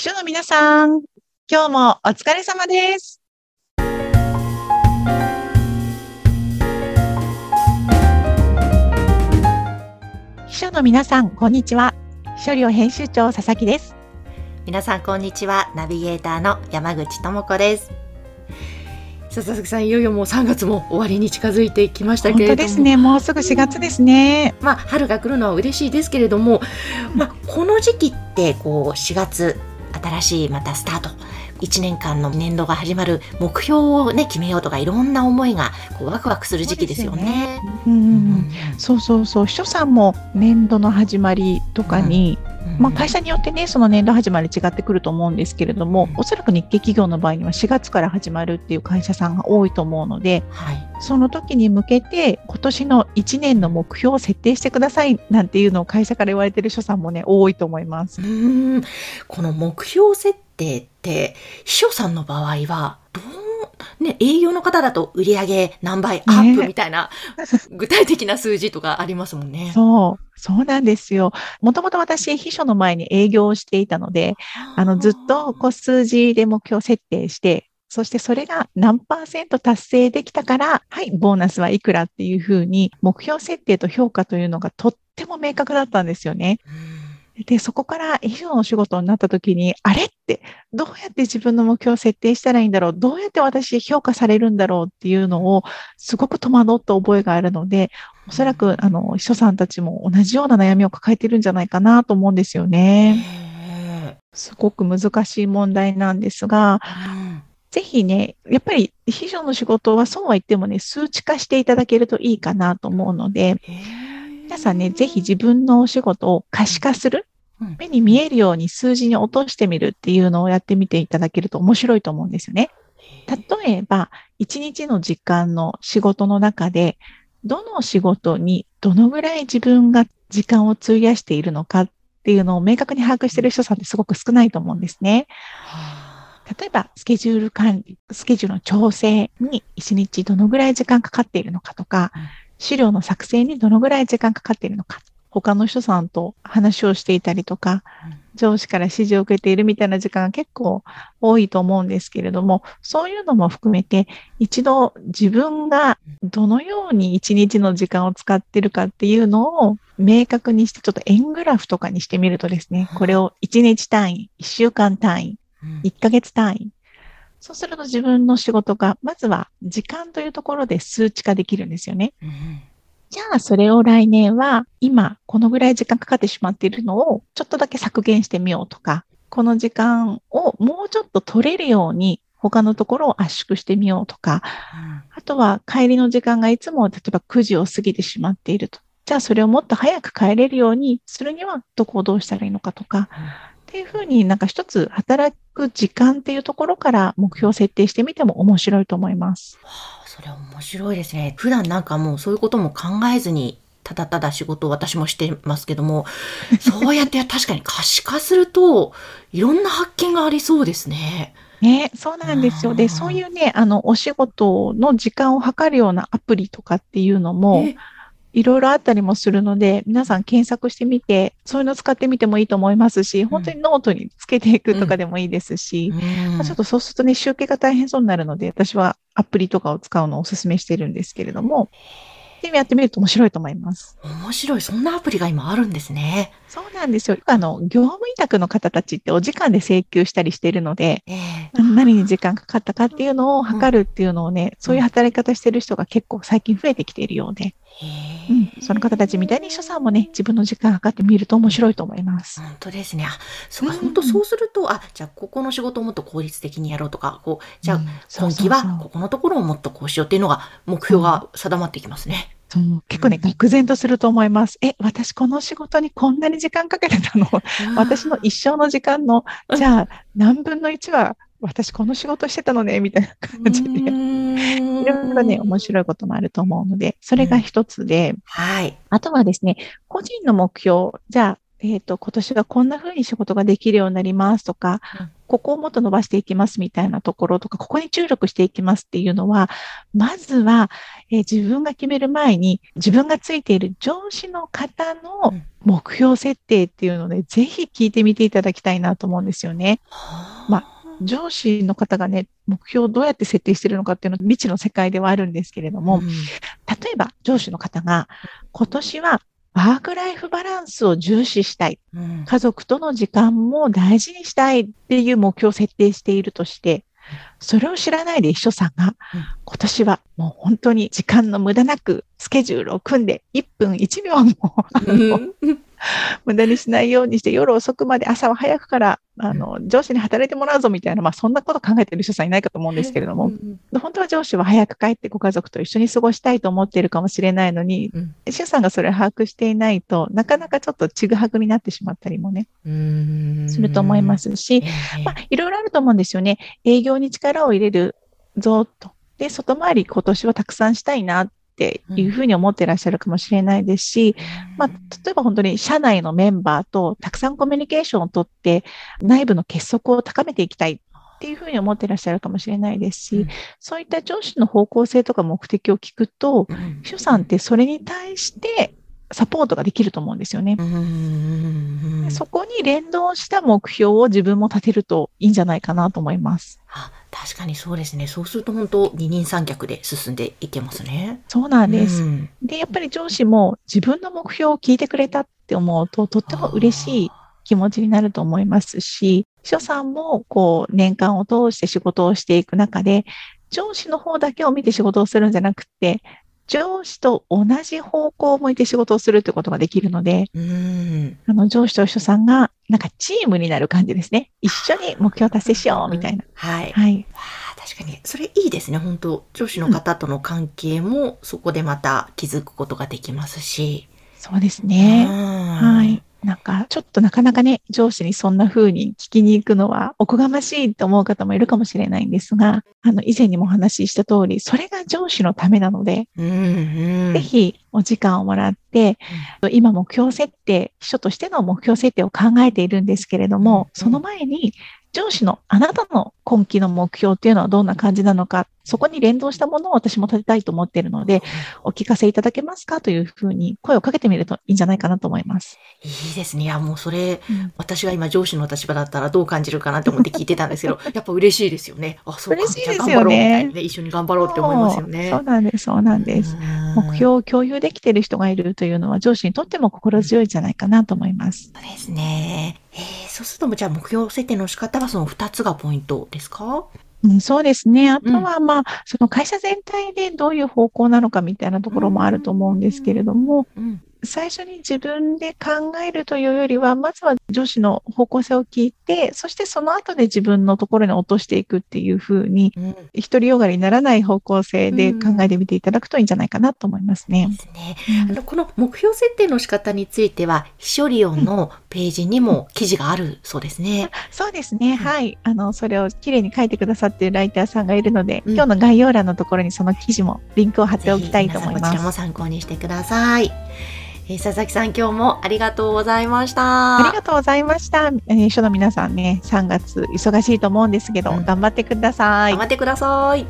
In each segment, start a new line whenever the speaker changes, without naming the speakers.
秘書の皆さん、今日もお疲れ様です。秘書の皆さん、こんにちは。秘書寮編集長佐々木です。
皆さんこんにちはナビゲーターの山口智子です佐々木さんいよいよもう3月も終わりに近づいてきましたけ
本
れども
当ですね。もうすぐ4月ですね。
まあ春が来るのは嬉しいですけれども、まあこの時期ってこう4月新しいまたスタート1年間の年度が始まる目標をね決めようとかいろんな思いがこうワクワクする時期ですよね。
うんうん
う
うんん、そうそうそう。秘書さんも年度の始まりとかに、まあ、会社によってね、その年度始まり違ってくると思うんですけれども、おそらく日系企業の場合には4月から始まるっていう会社さんが多いと思うので、
はい。
その時に向けて今年の1年の目標を設定してくださいなんていうのを会社から言われてる所さんもね、多いと思います。
う。ーん。この目標設定って秘書さんの場合はどうね営業の方だと売上何倍アップ
ね
みたいな、具体的な数字とかありますもんね。
そう、そうなんですよ。もともと私、秘書の前に営業をしていたので、あの、ずっとこう数字で目標設定して、そしてそれが何パーセント達成できたから、はい、ボーナスはいくらっていうふうに、目標設定と評価というのがとっても明確だったんですよね。
うん
で、そこから秘書のお仕事になった時に、あれって、どうやって自分の目標を設定したらいいんだろう？どうやって私評価されるんだろうっていうのを、すごく戸惑った覚えがあるので、おそらく、あの、秘書さんたちも同じような悩みを抱えてるんじゃないかなと思うんですよね。
へ
すごく難しい問題なんですが、ぜひね、やっぱり秘書の仕事はそうは言ってもね、数値化していただけるといいかなと思うので、皆さんね、ぜひ自分のお仕事を可視化する、
うん。
目に見えるように数字に落としてみるっていうのをやってみていただけると面白いと思うんですよね。例えば、一日の時間の仕事の中で、どの仕事にどのぐらい自分が時間を費やしているのかっていうのを明確に把握している人さんってすごく少ないと思うんですね。
は
例えば、スケジュール管理、スケジュールの調整に一日どのぐらい時間かかっているのかとか
うん、
資料の作成にどのぐらい時間かかっているのか、他の人さんと話をしていたりとか、上司から指示を受けているみたいな時間が結構多いと思うんですけれども、そういうのも含めて、一度自分がどのように一日の時間を使っているかっていうのを明確にして、ちょっと円グラフとかにしてみるとですね、これを1日単位、1週間単位、
うん。
1ヶ月単位。そうすると自分の仕事が、まずは時間というところで数値化できるんですよね。
うん
じゃあ、それを来年は、今、このぐらい時間かかってしまっているのを、ちょっとだけ削減してみようとか、この時間をもうちょっと取れるように、他のところを圧縮してみようとか、あとは帰りの時間がいつも、例えば9時を過ぎてしまっていると。じゃあ、それをもっと早く帰れるようにするには、どこをどうしたらいいのかとか、っていうふうになんか一つ働く時間っていうところから目標を設定してみても面白いと思います。
はあそれ面白いですね。普段なんかもうそういうことも考えずに、ただただ仕事を私もしてますけども、そうやって確かに可視化すると、いろんな発見がありそうですね。
ね、そうなんですよ。で、そういうね、あの、お仕事の時間を測るようなアプリとかっていうのも、
え
いろいろあったりもするので、皆さん検索してみて、そういうの使ってみてもいいと思いますし、本当にノートにつけていくとかでもいいですし、
うん
まあちょっとそうするとね、集計が大変そうになるので、私はアプリとかを使うのをお勧めしてるんですけれども、でやってみると面白いと思います。
面白い。そんなアプリが今あるんですね。
そうなんですよ。あの、業務委託の方たちってお時間で請求したりしているので、
ええ。
な何に時間かかったかっていうのを測るっていうのをね、そういう働き方してる人が結構最近増えてきているようで、うん、その方たちみたいに秘書さんもね、自分の時間測ってみると面白いと思います。
本当ですね。あ、そうか、
うん。
本当そうすると、あ、じゃあここの仕事をもっと効率的にやろうとか、こう、じゃあ
うん。
今期はここのところをもっとこうしようっていうのが目標が定まってきますね。
そう結構ね、愕然とすると思います。え、私この仕事にこんなに時間かけてたの？私の一生の時間の、じゃあ何分の1は私この仕事してたのね、みたいな感じで。いろいろね、面白いこともあると思うので、それが一つで、
はい。
あとはですね、個人の目標、じゃあ、えっ、と、今年はこんな風に仕事ができるようになりますとか、
うん。
ここをもっと伸ばしていきますみたいなところとか、ここに注力していきますっていうのは、まずは、えー自分が決める前に、自分がついている上司の方の
うん。
目標設定っていうので、ぜひ聞いてみていただきたいなと思うんですよね。ま上司の方がね、目標をどうやって設定しているのかっていうのは未知の世界ではあるんですけれども、
うん。
例えば上司の方が今年はワークライフバランスを重視したい。
うん。
家族との時間も大事にしたいっていう目標を設定しているとして、それを知らないで秘書さんが、今年はもう本当に時間の無駄なくスケジュールを組んで1分1秒も 無駄にしないようにして夜遅くまで朝は早くからあの上司に働いてもらうぞみたいな、まあそんなこと考えてる人さんいないかと思うんですけれども、
うん
本当は上司は早く帰ってご家族と一緒に過ごしたいと思っているかもしれないのに、
うん。
さんがそれを把握していないとなかなかちょっとちぐはぐになってしまったりもね、
うん。
すると思いますし、
ええ
まあ、いろいろあると思うんですよね。営業に力を入れるぞと。で、外回り今年はたくさんしたいなっていうふうに思ってらっしゃるかもしれないですし、まあ、例えば本当に社内のメンバーとたくさんコミュニケーションをとって内部の結束を高めていきたいっていうふうに思ってらっしゃるかもしれないですし、
うん。
そういった上司の方向性とか目的を聞くと、
うん。
秘書さんってそれに対してサポートができると思うんですよね。
うん。
そこに連動した目標を自分も立てるといいんじゃないかなと思います。
あ確かにそうですね。そうすると本当二人三脚で進んでいけますね。
そうなんです。
うん
で、やっぱり上司も自分の目標を聞いてくれたって思うと、とっても嬉しい気持ちになると思いますし、秘書さんもこう年間を通して仕事をしていく中で、上司の方だけを見て仕事をするんじゃなくて、上司と同じ方向を向いて仕事をするってことができるので、
うん。
あの上司と秘書さんがなんかチームになる感じですね。一緒に目標達成しようみたいな。
はい。
はい。
確かに、それいいですね。本当上司の方との関係も、そこでまた気づくことができますし。
そうですね。は。
はい
なんか、ちょっとなかなかね、上司にそんな風に聞きに行くのはおこがましいと思う方もいるかもしれないんですが、あの、以前にもお話しした通り、それが上司のためなので、
うんうん。
ぜひお時間をもらって、今目標設定、秘書としての目標設定を考えているんですけれども、
うん
その前に、上司のあなたの今期の目標っていうのはどんな感じなのか、そこに連動したものを私も立てたいと思っているので、お聞かせいただけますか？というふうに声をかけてみるといいんじゃないかなと思います。
いいですね。いや、もうそれ、
うん
私が今上司の立場だったらどう感じるかなって思って聞いてたんですけど、やっぱ嬉しいですよね。あ、そうか。
嬉しいですよ
ね。一緒に頑張ろうって思いますよね。
そうそうなんです、そうなんです。目標を共有できている人がいるというのは上司にとっても心強いんじゃないかなと思います。
そうですね。えー、そうすると、じゃあ目標設定の仕方はその2つがポイントですか？
うん、そうですね。あとは、まあ、その会社全体でどういう方向なのかみたいなところもあると思うんですけれども、
うん。
最初に自分で考えるというよりは、まずは上司の方向性を聞いて、そしてその後で自分のところに落としていくっていうふうに、
うん。
独りよがりにならない方向性で考えてみていただくといいんじゃないかなと思いますね
で。すね。あの、この目標設定の仕方については、秘書リオンのページにも記事があるそうですね。
そうですね。はい。あの、それをきれいに書いてくださっているライターさんがいるので、
うん
今日の概要欄のところにその記事もリンクを貼っておきたいと思い
ぜひ皆さんこちらも
ます。
参考にしてください。えー佐々木さん、今日もありがとうございました。
ありがとうございました。えー、秘書の皆さんね、3月忙しいと思うんですけど、
うん
頑張ってください
頑張。ってください。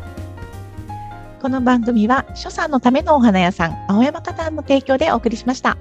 この番組は、秘書さんのためのお花屋さん、青山花壇の提供でお送りしました。